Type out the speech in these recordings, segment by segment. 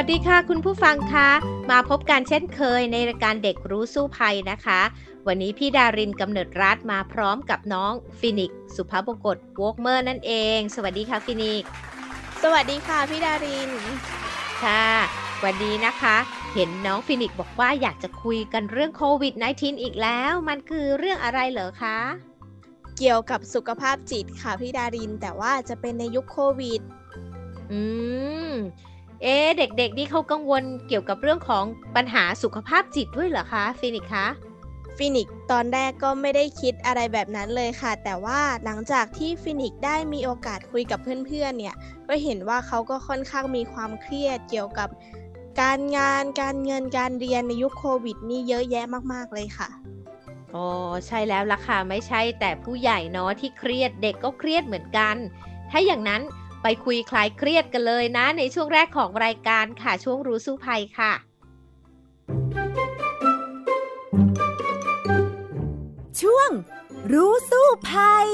สวัสดีค่ะคุณผู้ฟังคะมาพบกันเช่นเคยในรายการเด็กรู้สู้ภัยนะคะ วันนี้พี่ดารินกำเนิดรัฐมาพร้อมกับน้องฟินิกสุภาพบงกตวอกเมอร์นั่นเอง สวัสดีค่ะฟินิกสวัสดีค่ะพี่ดารินค่ะวันนี้นะคะ เห็นน้องฟินิกบอกว่าอยากจะคุยกันเรื่องโควิด -19 อีกแล้ว มันคือเรื่องอะไรเหรอคะเกี่ยวกับสุขภาพจิตค่ะพี่ดารินแต่ว่าจะเป็นในยุคโควิด อืม เอ๊ะเด็กๆ นี่เขากังวลเกี่ยวกับเรื่องของปัญหาสุขภาพจิตด้วยเหรอคะฟินิกคะฟินิกซ์ตอนแรกก็ไม่ได้คิดอะไรแบบนั้นเลยค่ะ แต่ว่าหลังจากที่ฟินิกซ์ได้มีโอกาสคุยกับเพื่อนๆเนี่ย ก็เห็นว่าเขาก็ค่อนข้างมีความเครียดเกี่ยวกับการงานการเงินการเรียนในยุคโควิดนี่เยอะแยะมากๆเลยค่ะอ๋อใช่แล้วล่ะค่ะไม่ใช่แต่ผู้ใหญ่เนาะที่เครียดเด็กก็เครียดเหมือนกัน ถ้าอย่างนั้นไป คุยคลายเครียดกันเลยนะ ในช่วงแรกของรายการค่ะช่วงรู้สู้ภัยค่ะ ช่วงรู้สู้ภัย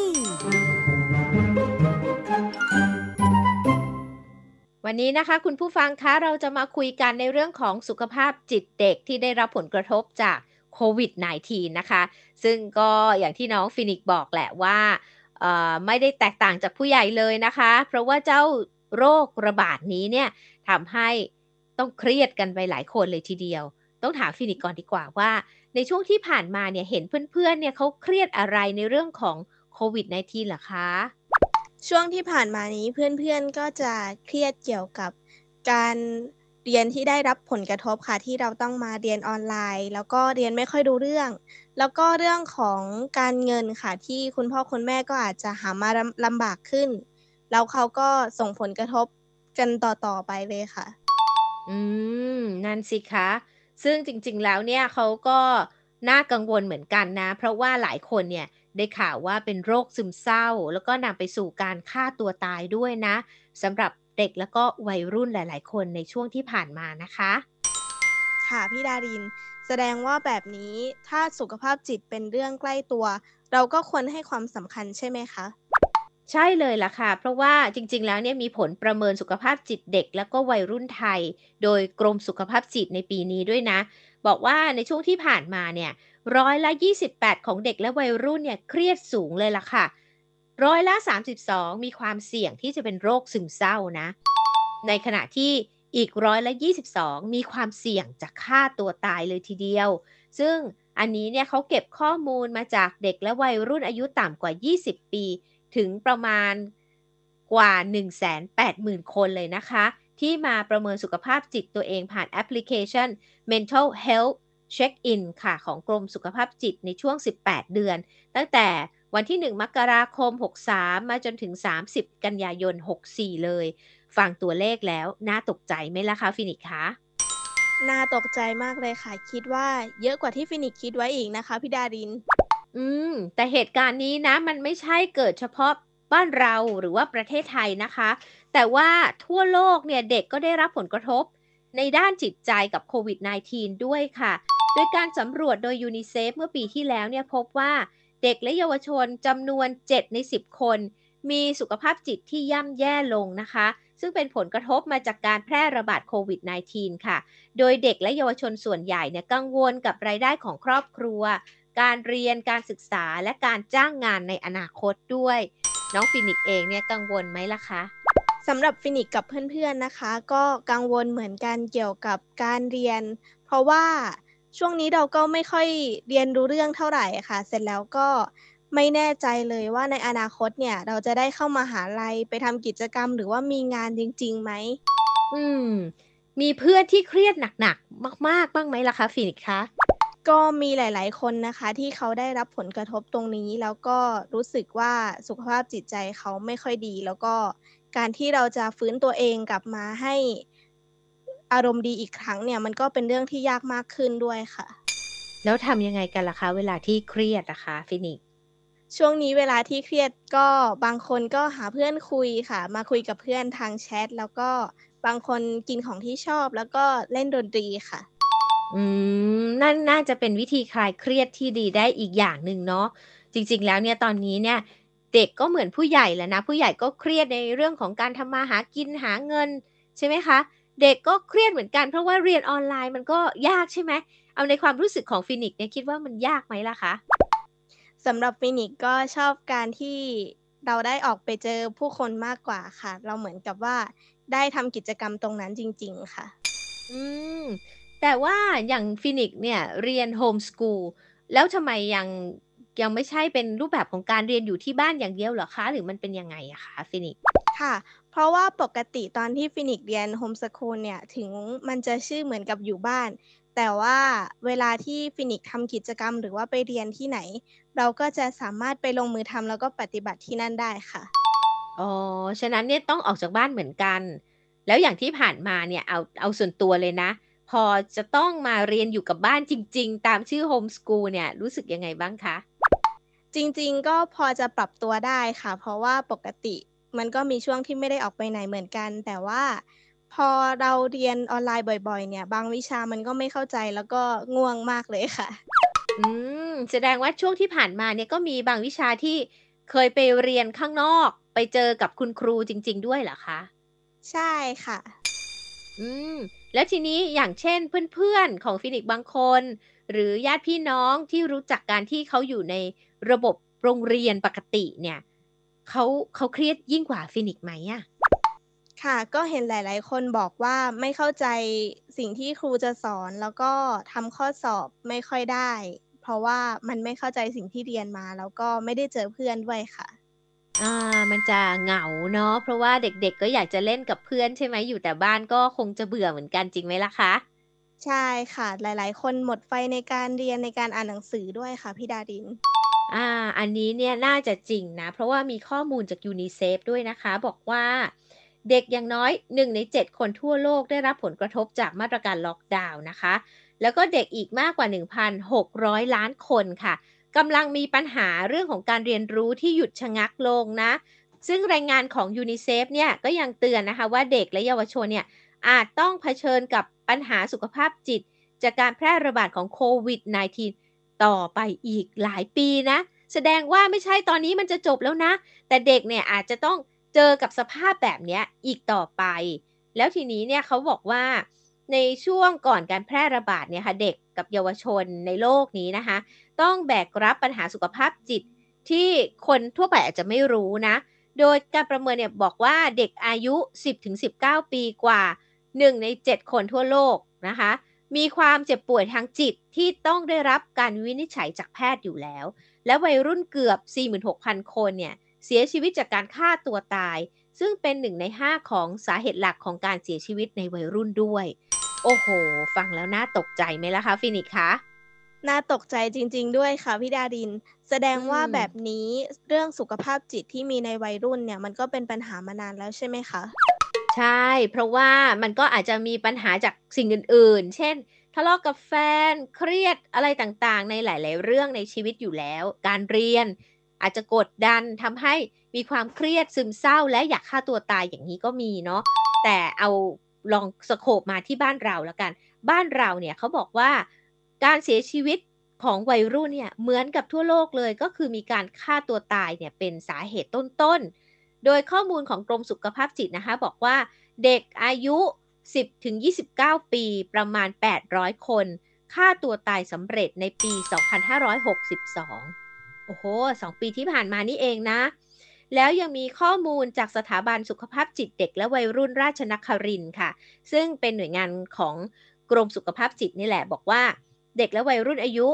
วันนี้นะคะคุณผู้ฟังคะเราจะมาคุยกันในเรื่องของสุขภาพจิตเด็กที่ได้รับผลกระทบจากโควิด -19 นะคะ ซึ่งก็อย่างที่น้องฟินิกซ์บอกแหละว่าเอ่อ ไม่ได้แตกต่างจากผู้ใหญ่เลยนะคะ เพราะว่าเจ้าโรคระบาดนี้เนี่ยทำให้ต้องเครียดกันไปหลายคนเลยทีเดียว ต้องถามฟินิกก่อนดีกว่าว่า ในช่วงที่ผ่านมาเนี่ยเห็นเพื่อนๆเนี่ยเขาเครียดอะไรในเรื่องของโควิด -19 เหรอคะ ช่วงที่ผ่านมานี้เพื่อนๆก็จะเครียดเกี่ยวกับการ เรียนที่ได้รับผลกระทบค่ะที่เราต้องมาเรียนออนไลน์ แล้วก็เรียนไม่ค่อยรู้เรื่อง แล้วก็เรื่องของการเงินค่ะที่คุณพ่อคุณแม่ก็อาจจะหามาลำลำบากขึ้น แล้วเขาก็ส่งผลกระทบกันต่อๆไปเลยค่ะ อืม นั่นสิคะ ซึ่งจริงๆแล้วเนี่ยเขาก็น่ากังวลเหมือนกันนะ เพราะว่าหลายคนเนี่ยได้ข่าวว่าเป็นโรคซึมเศร้า แล้วก็นำไปสู่การฆ่าตัวตายด้วยนะสำหรับ เด็กแล้วก็วัยรุ่นหลาย ๆ คนในช่วงที่ผ่านมานะคะ ค่ะพี่ดาริน แสดงว่าแบบนี้ถ้าสุขภาพจิตเป็นเรื่องใกล้ตัว เราก็ควรให้ความสำคัญใช่ไหมคะใช่เลยล่ะค่ะ เพราะว่าจริงๆ แล้วเนี่ยมีผลประเมินสุขภาพจิตเด็ก แล้วก็วัยรุ่นไทย โดยกรมสุขภาพจิตในปีนี้ด้วยนะ บอกว่าในช่วงที่ผ่านมาเนี่ยร้อยละ 28 ของเด็กและวัยรุ่นเนี่ยเครียดสูงเลยล่ะค่ะ ร้อยละ 32 มีความเสี่ยงที่จะเป็นโรคซึมเศร้านะ ในขณะที่อีกร้อยละ 22 มีความเสี่ยงจะฆ่าตัวตายเลยทีเดียว ซึ่งอันนี้เนี่ยเขาเก็บข้อมูลมาจากเด็กและวัยรุ่นอายุต่ำกว่า 20 ปี ถึงประมาณกว่า 180,000 คนเลยนะคะ ที่มาประเมินสุขภาพจิตตัวเองผ่านแอปพลิเคชัน Mental Health Check-in ค่ะ ของกรมสุขภาพจิตในช่วง 18 เดือน ตั้งแต่ วันที่ 1 มกราคม 63 มาจนถึง 30 กันยายน 64 เลย ฟังตัวเลขแล้ว น่าตกใจไหมล่ะคะฟินิกซ์คะน่าตกใจมากเลยค่ะ คิดว่าเยอะกว่าที่ฟินิกซ์คิดไว้อีกนะคะพี่ดาริน อืม แต่เหตุการณ์นี้นะ มันไม่ใช่เกิดเฉพาะบ้านเราหรือว่าประเทศไทยนะคะ แต่ว่าทั่วโลกเนี่ยเด็กก็ได้รับผลกระทบ ในด้านจิตใจกับโควิด -19 ด้วยค่ะ โดยการสำรวจโดยยูนิเซฟเมื่อปีที่แล้วเนี่ยพบว่า เด็กและเยาวชนจำนวน 7 ใน 10 คน มีสุขภาพจิตที่ย่ำแย่ลงนะคะ ซึ่งเป็นผลกระทบมาจากการแพร่ระบาดโควิด -19 ค่ะ โดยเด็กและเยาวชนส่วนใหญ่เนี่ยกังวลกับรายได้ของครอบครัว การเรียนการศึกษาและการจ้างงานในอนาคตด้วย น้องฟินิกเองเนี่ยกังวลไหมล่ะคะสำหรับฟินิกกับเพื่อนๆนะคะ ก็กังวลเหมือนกันเกี่ยวกับการเรียน เพราะว่า ช่วงนี้เราก็ไม่ค่อยเรียนรู้เรื่องเท่าไหร่ค่ะ เสร็จแล้วก็ไม่แน่ใจเลยว่าในอนาคตเนี่ยเราจะได้เข้ามาหาลัยไปทำกิจกรรม หรือว่ามีงานจริงๆไหม อืม มีเพื่อนที่เครียดหนักๆ มากๆ บ้างไหมล่ะคะฟินิกซ์คะก็มีหลาย ๆ คนนะคะ ที่เขาได้รับผลกระทบตรงนี้ แล้วก็รู้สึกว่าสุขภาพจิตใจเขาไม่ค่อยดี แล้วก็การที่เราจะฟื้นตัวเองกลับมาให้ อารมณ์ดีอีกครั้งเนี่ยมันก็เป็นเรื่องที่ยากมากขึ้นด้วยค่ะ แล้วทำยังไงกันล่ะคะ เวลาที่เครียดนะคะฟินิกซ์?ช่วงนี้เวลาที่เครียดก็บางคนก็หาเพื่อนคุยค่ะ มาคุยกับเพื่อนทางแชตแล้วก็บางคนกินของที่ชอบแล้วก็เล่นดนตรีค่ะ อืมนั่นน่าจะเป็นวิธีคลายเครียดที่ดีได้อีกอย่างหนึ่งเนาะจริง ๆ แล้วเนี่ยตอนนี้เนี่ยเด็กก็เหมือนผู้ใหญ่แหละนะ ผู้ใหญ่ก็เครียดในเรื่องของการทำมาหากินหาเงินใช่ไหมคะ เด็กก็เครียดเหมือนกันเพราะว่าเรียนออนไลน์มันก็ยากใช่ไหม?เอาในความรู้สึกของฟินิกซ์เนี่ยคิดว่ามันยากไหมล่ะคะ?สำหรับฟินิกซ์ก็ชอบการที่เราได้ออกไปเจอผู้คนมากกว่าค่ะ เราเหมือนกับว่าได้ทำกิจกรรมตรงนั้นจริง ๆ ค่ะ อืม แต่ว่าอย่างฟินิกซ์เนี่ยเรียน Homeschool แล้วทำไมยัง ยังไม่ใช่เป็นรูปแบบของการเรียนอยู่ที่บ้านอย่างเดียวเหรอคะ?หรือมันเป็นยังไงอะคะฟินิกซ์?ค่ะ เพราะว่าปกติตอนที่ฟินิกซ์เรียน Homeschool เนี่ย ถึงมันจะชื่อเหมือนกับอยู่บ้าน แต่ว่าเวลาที่ฟินิกซ์ทำกิจกรรมหรือว่าไปเรียนที่ไหน เราก็จะสามารถไปลงมือทำแล้วก็ปฏิบัติที่นั่นได้ค่ะ อ๋อ ฉะนั้นเนี่ยต้องออกจากบ้านเหมือนกัน แล้วอย่างที่ผ่านมาเนี่ยเอาเอาส่วนตัวเลยนะ พอจะต้องมาเรียนอยู่กับบ้านจริง ๆ ตามชื่อ Homeschool เนี่ยรู้สึกยังไงบ้างคะ? จริงๆ ก็พอจะปรับตัวได้ค่ะ เพราะว่าปกติมันก็มีช่วงที่ไม่ได้ออกไปไหนเหมือนกัน แต่ว่าพอเราเรียนออนไลน์บ่อย ๆ เนี่ย บางวิชามันก็ไม่เข้าใจแล้วก็ง่วงมากเลยค่ะ อืม แสดงว่าช่วงที่ผ่านมาเนี่ยก็มีบางวิชาที่เคยไปเรียนข้างนอก ไปเจอกับคุณครูจริง ๆ ด้วยเหรอคะ?ใช่ค่ะ อืม แล้วทีนี้อย่างเช่นเพื่อนๆ ของฟินิกซ์บางคน หรือญาติพี่น้องที่รู้จักกันที่เขาอยู่ใน ระบบโรงเรียนปกติเนี่ยเขาเขาเครียดยิ่งกว่าฟินิกซ์ไหมอะ?ค่ะก็เห็นหลาย ๆ คนบอกว่าไม่เข้าใจสิ่งที่ครูจะสอนแล้วก็ทำข้อสอบไม่ค่อยได้ เพราะว่ามันไม่เข้าใจสิ่งที่เรียนมา แล้วก็ไม่ได้เจอเพื่อนด้วยค่ะอามันจะเหงาเนาะเพราะว่าเด็กๆ ก็อยากจะเล่นกับเพื่อนใช่ไหม?อยู่แต่บ้านก็คงจะเบื่อเหมือนกันจริงไหมล่ะคะ?ใช่ค่ะ หลายๆ คนหมดไฟในการเรียนในการอ่านหนังสือด้วยค่ะพี่ดาริน อ่า อันนี้เนี่ยน่าจะจริงนะ เพราะว่ามีข้อมูลจากยูนิเซฟด้วยนะคะ บอกว่าเด็กอย่างน้อย 1 ใน 7 คนทั่วโลกได้รับผลกระทบจากมาตรการล็อกดาวน์นะคะ แล้วก็เด็กอีกมากกว่า 1,600 ล้านคนค่ะกำลังมีปัญหาเรื่องของการเรียนรู้ที่หยุดชะงักลงนะ ซึ่งรายงานของยูนิเซฟเนี่ยก็ยังเตือนนะคะว่าเด็กและเยาวชนเนี่ยอาจต้องเผชิญกับปัญหาสุขภาพจิต จากการแพร่ระบาดของโควิด -19 ต่อไปอีกหลายปีนะ แสดงว่าไม่ใช่ตอนนี้มันจะจบแล้วนะ แต่เด็กเนี่ยอาจจะต้องเจอกับสภาพแบบเนี้ยอีกต่อไป แล้วทีนี้เนี่ยเขาบอกว่าในช่วงก่อนการแพร่ระบาดเนี่ยค่ะเด็กกับเยาวชนในโลกนี้นะคะ ต้องแบกรับปัญหาสุขภาพจิตที่คนทั่วไปอาจจะไม่รู้นะ โดยการประเมินเนี่ยบอกว่าเด็กอายุ 10-19 ปีกว่า 1 ใน 7 คนทั่วโลกนะคะ มีความเจ็บป่วยทางจิตที่ต้องได้รับการวินิจฉัยจากแพทย์อยู่แล้ว และวัยรุ่นเกือบ 46,000 คนเนี่ยเสียชีวิตจากการฆ่าตัวตาย ซึ่งเป็น1ใน 5 ของสาเหตุหลักของการเสียชีวิตในวัยรุ่นด้วย โอ้โฮฟังแล้วน่าตกใจไหมล่ะคะฟินิกซ์คะ?น่าตกใจจริง ๆ ด้วยค่ะพี่ดาริน แสดงอืว่าแบมบนี้เรื่องสุขภาพจิตที่มีในวัยรุ่นเนี่ย มันก็เป็นปัญหามานานแล้วใช่ไหมคะ? ใช่ เพราะว่ามันก็อาจจะมีปัญหาจากสิ่งอื่น ๆ เช่นทะเลาะกับแฟนเครียดอะไรต่างๆ ในหลาย ๆ เรื่องในชีวิตอยู่แล้ว การเรียนอาจจะกดดันทำให้มีความเครียดซึมเศร้า และอยากฆ่าตัวตายอย่างงี้ก็มีเนาะแต่เอาลองสโกปมาที่บ้านเราแล้วกัน บ้านเราเนี่ยเขาบอกว่าการเสียชีวิตของวัยรุ่นเนี่ยเหมือนกับทั่วโลกเลยก็คือมีการฆ่าตัวตายเนี่ยเป็นสาเหตุต้นๆ โดยข้อมูลของกรมสุขภาพจิตนะคะบอกว่าเด็กอายุ 10 ถึง 29 ปีประมาณ 800 คนฆ่าตัวตายสำเร็จในปี 2562 โอ้โฮ2ปีที่ผ่านมานี่เองนะ แล้วยังมีข้อมูลจากสถาบันสุขภาพจิตเด็กและวัยรุ่นราชนครินค่ะ ซึ่งเป็นหน่วยงานของกรมสุขภาพจิตนี่แหละบอกว่า เด็กและวัยรุ่นอายุ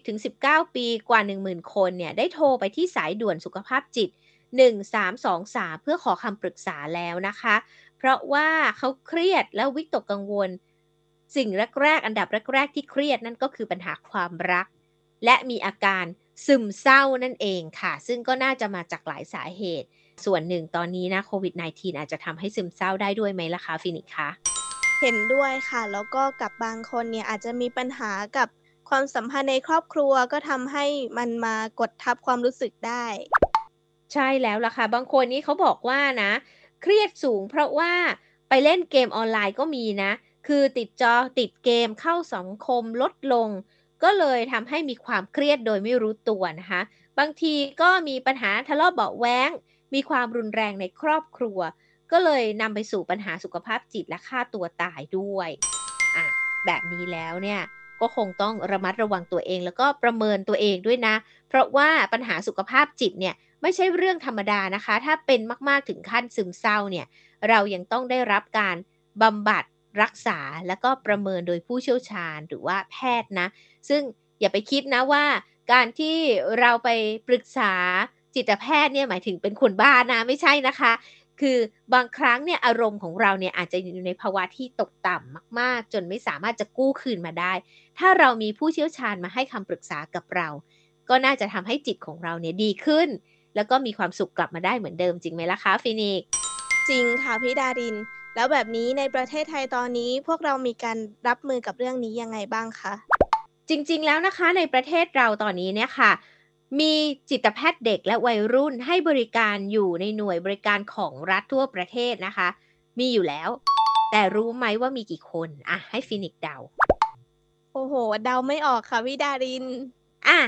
10-19 ปีกว่า 10,000 คนเนี่ยได้โทรไปที่สายด่วนสุขภาพจิต 1323 เพื่อขอคำปรึกษาแล้วนะคะ เพราะว่าเขาเครียดและวิตกกังวล สิ่งแรกๆ อันดับแรกๆ ที่เครียดนั่นก็คือปัญหาความรัก และมีอาการซึมเศร้านั่นเองค่ะ ซึ่งก็น่าจะมาจากหลายสาเหตุ ส่วนหนึ่งตอนนี้นะโควิด -19 อาจจะทำให้ซึมเศร้าได้ด้วยไหมล่ะคะฟินิกคะ?เห็นด้วยค่ะ แล้วก็กับบางคนเนี่ยอาจจะมีปัญหากับความสัมพันธ์ในครอบครัวก็ทำให้มันมากดทับความรู้สึกได้ ใช่แล้วล่ะค่ะ บางคนนี่เขาบอกว่านะ เครียดสูงเพราะว่าไปเล่นเกมออนไลน์ก็มีนะ คือติดจอติดเกมเข้าสังคมลดลง ก็เลยทำให้มีความเครียดโดยไม่รู้ตัวนะคะ บางทีก็มีปัญหาทะเลาะเบาะแว้ง มีความรุนแรงในครอบครัว ก็เลยนำไปสู่ปัญหาสุขภาพจิตและฆ่าตัวตายด้วยอะแบบนี้แล้วเนี่ยก็คงต้องระมัดระวังตัวเองแล้วก็ประเมินตัวเองด้วยนะ เพราะว่าปัญหาสุขภาพจิตเนี่ย ไม่ใช่เรื่องธรรมดานะคะ ถ้าเป็นมากๆถึงขั้นซึมเศร้าเนี่ย เรายังต้องได้รับการบำบัดรักษาแล้วก็ประเมินโดยผู้เชี่ยวชาญหรือว่าแพทย์นะ ซึ่งอย่าไปคิดนะว่า การที่เราไปปรึกษาจิตแพทย์เนี่ยหมายถึงเป็นคนบ้านะไม่ใช่นะคะ คือบางครั้งเนี่ยอารมณ์ของเราเนี่ยอาจจะอยู่ในภาวะที่ตกต่ำมาก ๆ จนไม่สามารถจะกู้คืนมาได้ ถ้าเรามีผู้เชี่ยวชาญมาให้คำปรึกษากับเรา ก็น่าจะทำให้จิตของเราเนี่ยดีขึ้น แล้วก็มีความสุขกลับมาได้เหมือนเดิมจริงไหมล่ะคะฟินิกจริงค่ะพี่ดาริน แล้วแบบนี้ในประเทศไทยตอนนี้พวกเรามีการรับมือกับเรื่องนี้ยังไงบ้างคะจริงๆแล้วนะคะในประเทศเราตอนนี้เนี่ยค่ะมีจิตแพทย์เด็กและวัยรุ่นให้บริการอยู่ในหน่วยบริการของรัฐทั่วประเทศนะคะ มีอยู่แล้ว แต่รู้ไหมว่ามีกี่คนอะให้ฟินิกเดา โอ้โห เดาไม่ออกค่ะพี่ดาริน อะ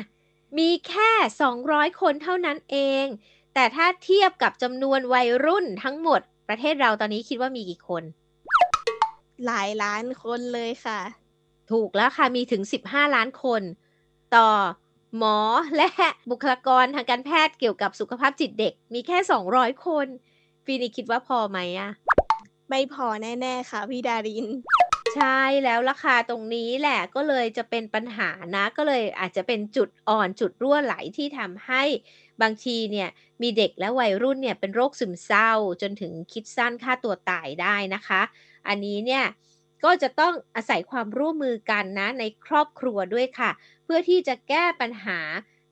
มีแค่ 200 คนเท่านั้นเอง แต่ถ้าเทียบกับจำนวนวัยรุ่นทั้งหมด ประเทศเราตอนนี้คิดว่ามีกี่คน หลายล้านคนเลยค่ะ ถูกแล้วค่ะมีถึง 15 ล้านคน ต่อหมอและบุคลากรทางการแพทย์เกี่ยวกับสุขภาพจิตเด็ก มีแค่ 200 คนฟีนิกคิดว่าพอไหมอะไม่พอแน่ ๆ ค่ะพี่ดาริน ใช่แล้วราคาตรงนี้แหละก็เลยจะเป็นปัญหานะ ก็เลยอาจจะเป็นจุดอ่อนจุดรั่วไหลที่ทำให้บางทีเนี่ยมีเด็กและวัยรุ่นเนี่ยเป็นโรคซึมเศร้า จนถึงคิดสั้นฆ่าตัวตายได้นะคะ อันนี้เนี่ยก็จะต้องอาศัยความร่วมมือกันนะในครอบครัวด้วยค่ะ เพื่อที่จะแก้ปัญหา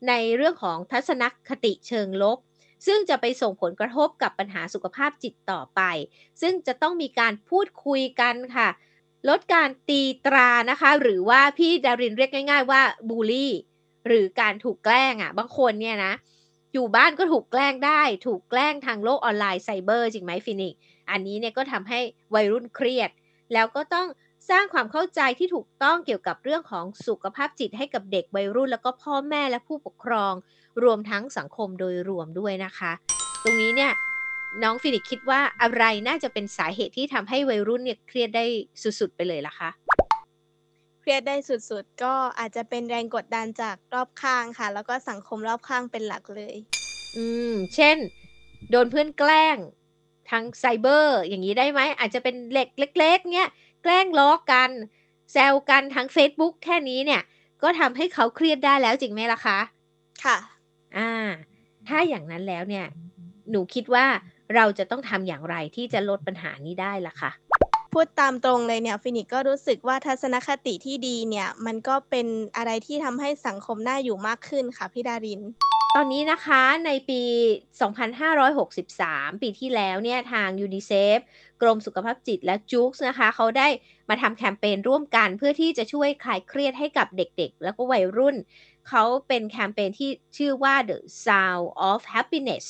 ในเรื่องของทัศนคติเชิงลบ ซึ่งจะไปส่งผลกระทบกับปัญหาสุขภาพจิตต่อไป ซึ่งจะต้องมีการพูดคุยกันค่ะ ลดการตีตรานะคะ หรือว่าพี่ดารินเรียกง่าย ๆ ว่าบูลลี่ หรือการถูกแกล้งอะค่ะ บางคนเนี่ยนะ อยู่บ้านก็ถูกแกล้งได้ ถูกแกล้งทางโลกออนไลน์ไซเบอร์จริงไหมฟินิกอันนี้เนี่ยก็ทำให้วัยรุ่นเครียด แล้วก็ต้องสร้างความเข้าใจที่ถูกต้องเกี่ยวกับเรื่องของสุขภาพจิตให้กับเด็กวัยรุ่น แล้วก็พ่อแม่และผู้ปกครอง รวมทั้งสังคมโดยรวมด้วยนะคะ ตรงนี้เนี่ย น้องฟินิกคิดว่าอะไรน่าจะเป็นสาเหตุที่ทำให้วัยรุ่นเนี่ยเครียดได้สุดๆไปเลยล่ะคะเครียดได้สุดๆ ก็อาจจะเป็นแรงกดดันจากรอบข้างค่ะ แล้วก็สังคมรอบข้างเป็นหลักเลย อืม เช่น โดนเพื่อนแกล้ง ทางไซเบอร์ อย่างนี้ได้ไหม อาจจะเป็นเหล็กเล็ก ๆ เนี้ย แกล้งล้อกัน แซวกันทาง Facebook แค่นี้เนี่ย ก็ทำให้เขาเครียดได้แล้วจริงไหมล่ะคะ ค่ะ อ่า ถ้าอย่างนั้นแล้วเนี่ย หนูคิดว่า เราจะต้องทำอย่างไรที่จะลดปัญหานี้ได้ล่ะคะพูดตามตรงเลยเนี่ยฟินิกก็รู้สึกว่าทัศนคติที่ดีเนี่ย มันก็เป็นอะไรที่ทำให้สังคมน่าอยู่มากขึ้นค่ะพี่ดาริน ตอนนี้นะคะในปี 2563 ปีที่แล้วเนี่ยทางยูนิเซฟกรมสุขภาพจิตและ JOOX นะคะ เขาได้มาทำแคมเปญร่วมกันเพื่อที่จะช่วยคลายเครียดให้กับเด็กๆ แล้วก็วัยรุ่น เขาเป็นแคมเปญที่ชื่อว่า The Sound of Happiness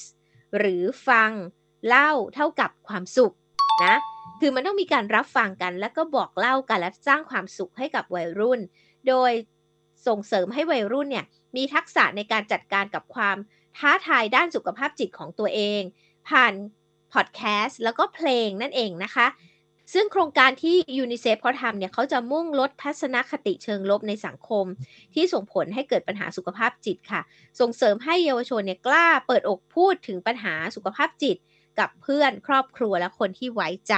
หรือฟัง เล่าเท่ากับความสุขนะคือมันต้องมีการรับฟังกันแล้วก็บอกเล่ากันและสร้างความสุขให้กับวัยรุ่น โดยส่งเสริมให้วัยรุ่นเนี่ยมีทักษะในการจัดการกับความท้าทายด้านสุขภาพจิตของตัวเอง ผ่านพอดแคสต์แล้วก็เพลงนั่นเองนะคะ ซึ่งโครงการที่ยูนิเซฟเขาทำเนี่ยเขาจะมุ่งลดทัศนคติเชิงลบในสังคม ที่ส่งผลให้เกิดปัญหาสุขภาพจิตค่ะ ส่งเสริมให้เยาวชนเนี่ยกล้าเปิดอกพูดถึงปัญหาสุขภาพจิต กับเพื่อนครอบครัวและคนที่ไว้ใจ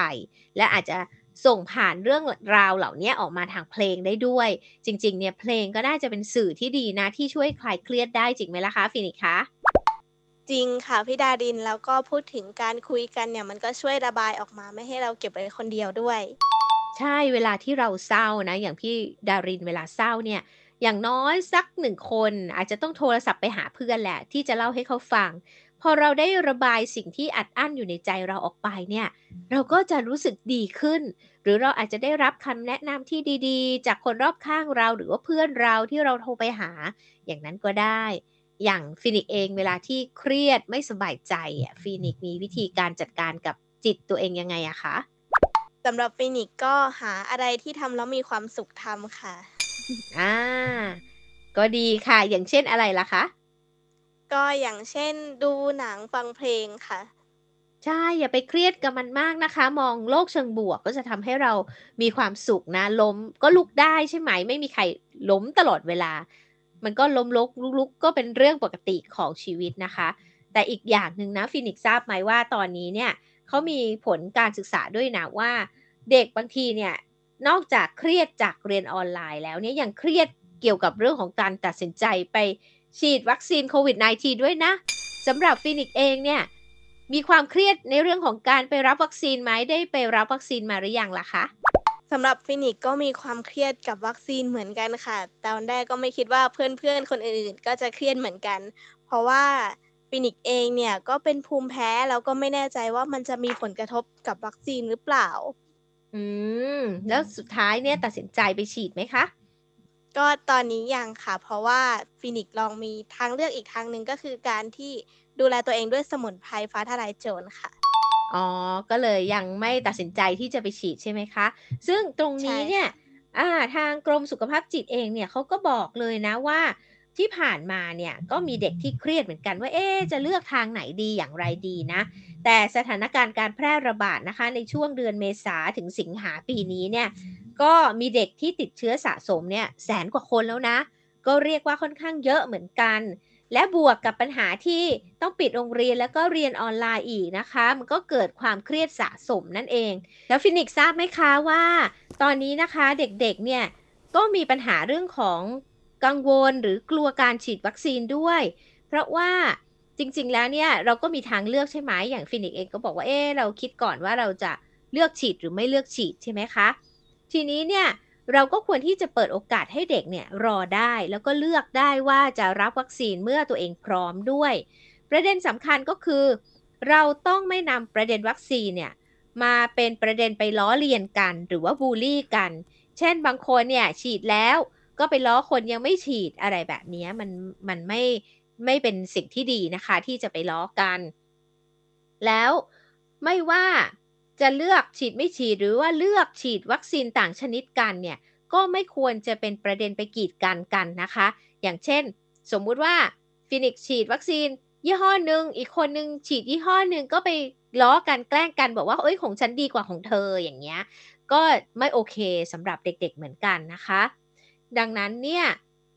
และอาจจะส่งผ่านเรื่องราวเหล่านี้ออกมาทางเพลงได้ด้วย จริง ๆ เนี่ยเพลงก็น่าจะเป็นสื่อที่ดีนะ ที่ช่วยคลายเครียดได้จริงไหมล่ะคะฟินิกคะจริงค่ะพี่ดารินแล้วก็พูดถึงการคุยกันเนี่ยมันก็ช่วยระบายออกมาไม่ให้เราเก็บไว้คนเดียวด้วย ใช่เวลาที่เราเศร้านะ อย่างพี่ดารินเวลาเศร้าเนี่ย อย่างน้อยสักหนึ่งคนอาจจะต้องโทรศัพท์ไปหาเพื่อนแหละ ที่จะเล่าให้เขาฟัง พอเราได้ระบายสิ่งที่อัดอั้นอยู่ในใจเราออกไปเนี่ย เราก็จะรู้สึกดีขึ้น หรือเราอาจจะได้รับคำแนะนำที่ดีๆ จากคนรอบข้างเราหรือว่าเพื่อนเราที่เราโทรไปหา อย่างนั้นก็ได้ อย่างฟินิกเองเวลาที่เครียดไม่สบายใจอะฟินิกมีวิธีการจัดการกับจิตตัวเองยังไงอะคะสำหรับฟินิกก็หาอะไรที่ทำแล้วมีความสุขทำค่ะ อ่า ก็ดีค่ะ อย่างเช่นอะไรล่ะคะ ก็อย่างเช่นดูหนังฟังเพลงค่ะ ใช่ อย่าไปเครียดกับมันมากนะคะ มองโลกเชิงบวกก็จะทำให้เรามีความสุขนะ ล้มก็ลุกได้ใช่ไหม ไม่มีใครล้มตลอดเวลา มันก็ล้มลุกลุกก็เป็นเรื่องปกติของชีวิตนะคะ แต่อีกอย่างหนึ่งนะฟินิกทราบไหมว่าตอนนี้เนี่ยเขามีผลการศึกษาด้วยนะว่า เด็กบางทีเนี่ยนอกจากเครียดจากเรียนออนไลน์แล้วเนี่ยยังเครียดเกี่ยวกับเรื่องของการตัดสินใจไป ฉีดวัคซีนโควิด -19 ด้วยนะสำหรับฟินิกเองเนี่ย มีความเครียดในเรื่องของการไปรับวัคซีนไหมได้ไปรับวัคซีนมาหรือยังล่ะคะสำหรับฟินิกก็มีความเครียดกับวัคซีนเหมือนกันค่ะ ตอนแรกก็ไม่คิดว่าเพื่อนๆ คนอื่นๆ ก็จะเครียดเหมือนกัน เพราะว่าฟินิกเองเนี่ยก็เป็นภูมิแพ้แล้วก็ไม่แน่ใจว่ามันจะมีผลกระทบกับวัคซีนหรือเปล่า อืม แล้วสุดท้ายเนี่ยตัดสินใจไปฉีดไหมคะ ก็ตอนนี้ยังค่ะ เพราะว่าฟินิกลองมีทางเลือกอีกทางหนึ่งก็คือการที่ดูแลตัวเองด้วยสมุนไพรฟ้าทะลายโจรค่ะ อ๋อ ก็เลยยังไม่ตัดสินใจที่จะไปฉีดใช่ไหมคะ ซึ่งตรงนี้เนี่ยอ่าทางกรมสุขภาพจิตเองเนี่ยเขาก็บอกเลยนะว่าที่ผ่านมาเนี่ยก็มีเด็กที่เครียดเหมือนกันว่าเอ๊จะเลือกทางไหนดีอย่างไรดีนะ แต่สถานการณ์การแพร่ระบาดนะคะ ในช่วงเดือนเมษาถึงสิงหาปีนี้เนี่ย ก็มีเด็กที่ติดเชื้อสะสมเนี่ยแสนกว่าคนแล้วนะ ก็เรียกว่าค่อนข้างเยอะเหมือนกัน และบวกกับปัญหาที่ต้องปิดโรงเรียนแล้วก็เรียนออนไลน์อีกนะคะ มันก็เกิดความเครียดสะสมนั่นเอง แล้วฟินิกทราบไหมคะว่า ตอนนี้นะคะเด็กๆเนี่ยก็มีปัญหาเรื่องของกังวลหรือกลัวการฉีดวัคซีนด้วย เพราะว่าจริงๆ แล้วเนี่ยเราก็มีทางเลือกใช่ไหมอย่างฟินิกเองก็บอกว่าเออเราคิดก่อนว่าเราจะเลือกฉีดหรือไม่เลือกฉีดใช่ไหมคะ ทีนี้เนี่ยเราก็ควรที่จะเปิดโอกาสให้เด็กเนี่ยรอได้แล้วก็เลือกได้ว่าจะรับวัคซีนเมื่อตัวเองพร้อมด้วย ประเด็นสำคัญก็คือ เราต้องไม่นำประเด็นวัคซีนเนี่ยมาเป็นประเด็นไปล้อเลียนกัน หรือว่าบูลลี่กัน เช่นบางคนเนี่ยฉีดแล้วก็ไปล้อคนยังไม่ฉีดอะไรแบบนี้มันมันไม่ไม่เป็นสิ่งที่ดีนะคะที่จะไปล้อกัน แล้วไม่ว่า จะเลือกฉีดไม่ฉีดหรือว่าเลือกฉีดวัคซีนต่างชนิดกันเนี่ยก็ไม่ควรจะเป็นประเด็นไปกีดกันกันนะคะ อย่างเช่น สมมุติว่าฟินิกฉีดวัคซีน ยี่ห้อหนึ่งอีกคนหนึ่งฉีดยี่ห้อหนึ่งก็ไปล้อกันแกล้งกันบอกว่าเอ้ยของฉันดีกว่าของเธออย่างเงี้ยก็ไม่โอเคสำหรับเด็กๆเหมือนกันนะคะ ดังนั้นเนี่ย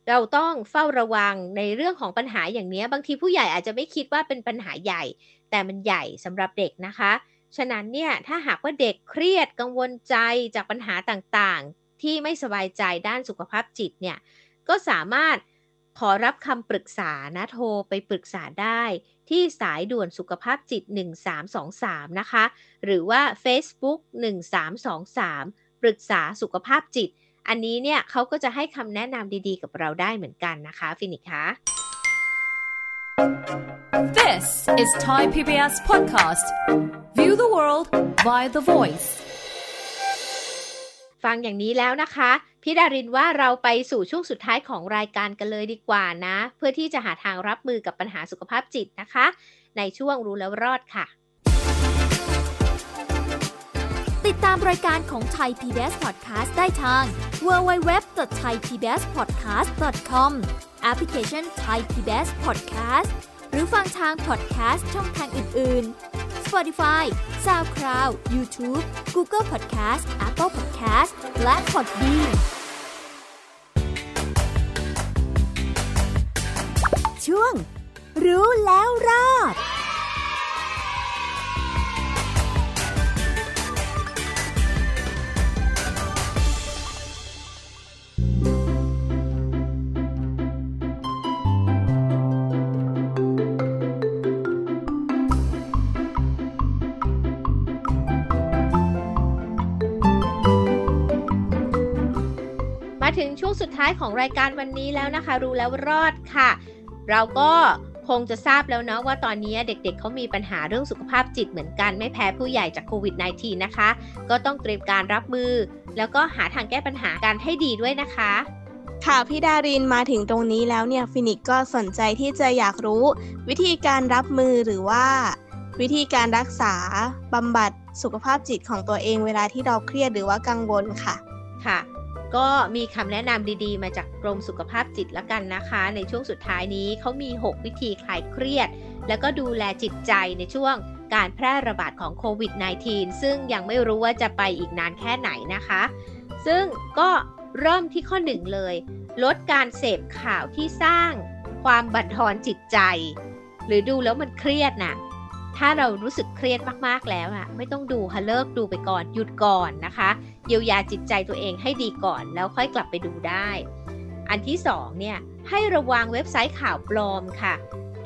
เราต้องเฝ้าระวังในเรื่องของปัญหาอย่างนี้ บางทีผู้ใหญ่อาจจะไม่คิดว่าเป็นปัญหาใหญ่ แต่มันใหญ่สำหรับเด็กนะคะ ฉะนั้นเนี่ยถ้าหากว่าเด็กเครียดกังวลใจจากปัญหาต่างๆ ที่ไม่สบายใจด้านสุขภาพจิตเนี่ยก็สามารถขอรับคำปรึกษานะโทรไปปรึกษาได้ที่สายด่วนสุขภาพจิต 1323 นะคะ หรือว่า Facebook 1323 ปรึกษาสุขภาพจิต อันนี้เนี่ยเขาก็จะให้คำแนะนำดีๆ กับเราได้เหมือนกันนะคะ ฟินิกคะ This is Thai PBS podcast View the world via the voice ฟังอย่างนี้แล้วนะคะ พี่ดารินว่าเราไปสู่ช่วงสุดท้ายของรายการกันเลยดีกว่านะ เพื่อที่จะหาทางรับมือกับปัญหาสุขภาพจิตนะคะ ในช่วงรู้แล้วรอดค่ะ ติดตามรายการของไทย PBS Podcast ได้ทาง www.thaipbspodcast.com แอปพลิเคชัน Thai PBS Podcast หรือฟังทาง podcast ช่องทางอื่น ๆ Spotify SoundCloud YouTube Google Podcast Apple Podcast และ Podbean ช่วง รู้แล้วรอด ถึงช่วงสุดท้ายของรายการวันนี้แล้วนะคะ รู้แล้วรอดค่ะ เราก็คงจะทราบแล้วเนาะว่าตอนนี้เด็กๆเเขามีปัญหาเรื่องสุขภาพจิตเหมือนกันไม่แพ้ผู้ใหญ่จากโควิด -19 นะคะ ก็ต้องเตรียมการรับมือ แล้วก็หาทางแก้ปัญหากันให้ดีด้วยนะคะ ค่ะพี่ดารินมาถึงตรงนี้แล้วเนี่ยฟินิกก็สนใจที่จะอยากรู้ วิธีการรับมือหรือว่า วิธีการรักษาบำบัดสุขภาพจิตของตัวเองเวลาที่เราเครียดหรือว่ากังวลค่ะ ค่ะ ก็มีคำแนะนำดีๆ มาจากกรมสุขภาพจิตแล้วกันนะคะ ในช่วงสุดท้ายนี้เขามี 6 วิธีคลายเครียด แล้วก็ดูแลจิตใจในช่วงการแพร่ระบาดของโควิด -19 ซึ่งยังไม่รู้ว่าจะไปอีกนานแค่ไหนนะคะ ซึ่งก็เริ่มที่ข้อหนึ่งเลย ลดการเสพข่าวที่สร้างความบั่นทอนจิตใจ หรือดูแล้วมันเครียดน่ะ ถ้าเรารู้สึกเครียดมากๆแล้วอะไม่ต้องดูค่ะเลิกดูไปก่อน หยุดก่อนนะคะเยียวยาจิตใจตัวเองให้ดีก่อน แล้วค่อยกลับไปดูได้ อันที่2เนี่ยให้ระวังเว็บไซต์ข่าวปลอมค่ะ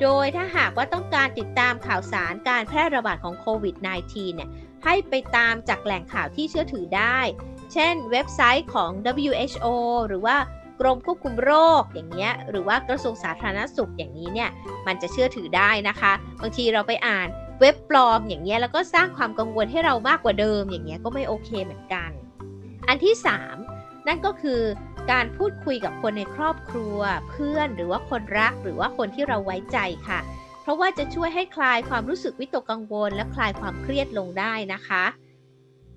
โดยถ้าหากว่าต้องการติดตามข่าวสารการแพร่ระบาดของโควิด -19 เนี่ยให้ไปตามจากแหล่งข่าวที่เชื่อถือได้ เช่น เว็บไซต์ของ WHO หรือว่ากรมควบคุมโรคอย่างเงี้ยหรือว่ากระทรวงสาธารณสุขอย่างนี้เนี่ยมันจะเชื่อถือได้นะคะ บางทีเราไปอ่าน เว็บปลอมอย่างเงี้ยแล้วก็สร้างความกังวลให้เรามากกว่าเดิมอย่างเงี้ยก็ไม่โอเคเหมือนกัน อันที่ 3 นั่นก็คือการพูดคุยกับคนในครอบครัว เพื่อนหรือว่าคนรักหรือว่าคนที่เราไว้ใจค่ะ เพราะว่าจะช่วยให้คลายความรู้สึกวิตกกังวล และคลายความเครียดลงได้นะคะ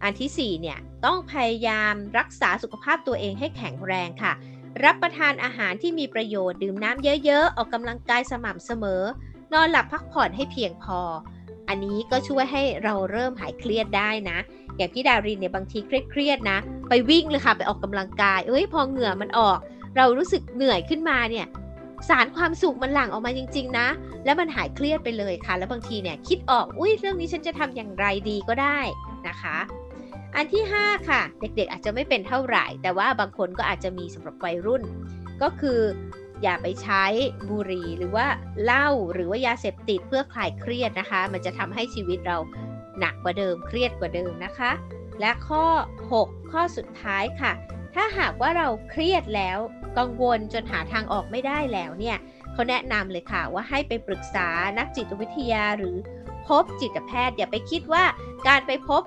อันที่4เนี่ยต้องพยายามรักษาสุขภาพตัวเองให้แข็งแรงค่ะ รับประทานอาหารที่มีประโยชน์ดื่มน้ำเยอะๆ ออกกำลังกายสม่ำเสมอ นอนหลับพักผ่อนให้เพียงพอ อันนี้ก็ช่วยให้เราเริ่มหายเครียดได้นะ อย่างพี่ดารินเนี่ยบางทีเครียดๆนะ ไปวิ่งเลยค่ะไปออกกำลังกาย เอ้ยพอเหงื่อมันออก เรารู้สึกเหนื่อยขึ้นมาเนี่ยสารความสุขมันหลั่งออกมาจริง ๆ นะ แล้วมันหายเครียดไปเลยค่ะ แล้วบางทีเนี่ยคิดออกอุ้ยเรื่องนี้ฉันจะทำอย่างไรดีก็ได้นะคะ อันที่ 5 ค่ะ เด็กๆ อาจจะไม่เป็นเท่าไหร่ แต่ว่าบางคนก็อาจจะมีสำหรับวัยรุ่น ก็คือ อย่าไปใช้บุหรี่หรือว่าเหล้าหรือว่ายาเสพติดเพื่อคลายเครียดนะคะ มันจะทำให้ชีวิตเราหนักกว่าเดิมเครียดกว่าเดิมนะคะ และข้อ 6 ข้อสุดท้ายค่ะ ถ้าหากว่าเราเครียดแล้วกังวลจนหาทางออกไม่ได้แล้วเนี่ยเขาแนะนำเลยค่ะว่าให้ไปปรึกษานักจิตวิทยาหรือพบจิตแพทย์อย่าไปคิดว่าการไปพบ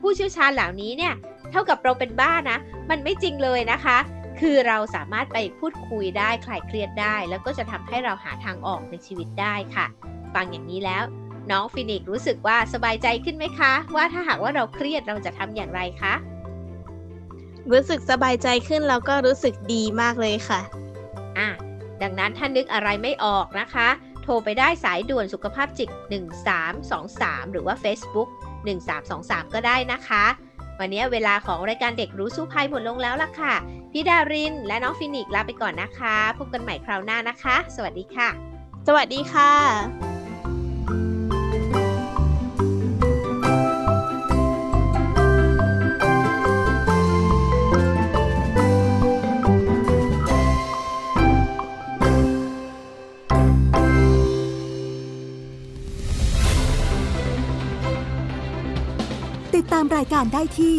ผู้เชี่ยวชาญเหล่านี้เนี่ยเท่ากับเราเป็นบ้านะ มันไม่จริงเลยนะคะ คือเราสามารถไปพูดคุยได้คลายเครียดได้ แล้วก็จะทำให้เราหาทางออกในชีวิตได้ค่ะ ฟังอย่างนี้แล้ว น้องฟินิกรู้สึกว่าสบายใจขึ้นไหมคะ ว่าถ้าหากว่าเราเครียดเราจะทำอย่างไรคะรู้สึกสบายใจขึ้นแล้วก็รู้สึกดีมากเลยค่ะอะดังนั้นถ้านึกอะไรไม่ออกนะคะ โทรไปได้สายด่วนสุขภาพจิต 1323 หรือว่า Facebook 1323 ก็ได้นะคะ วันนี้เวลาของรายการเด็กรู้สู้ภัยหมดลงแล้วล่ะค่ะ พี่ดาริน และน้องฟินิกลาไปก่อนนะคะ พบกันใหม่คราวหน้านะคะ สวัสดีค่ะ สวัสดีค่ะติดตามรายการได้ที่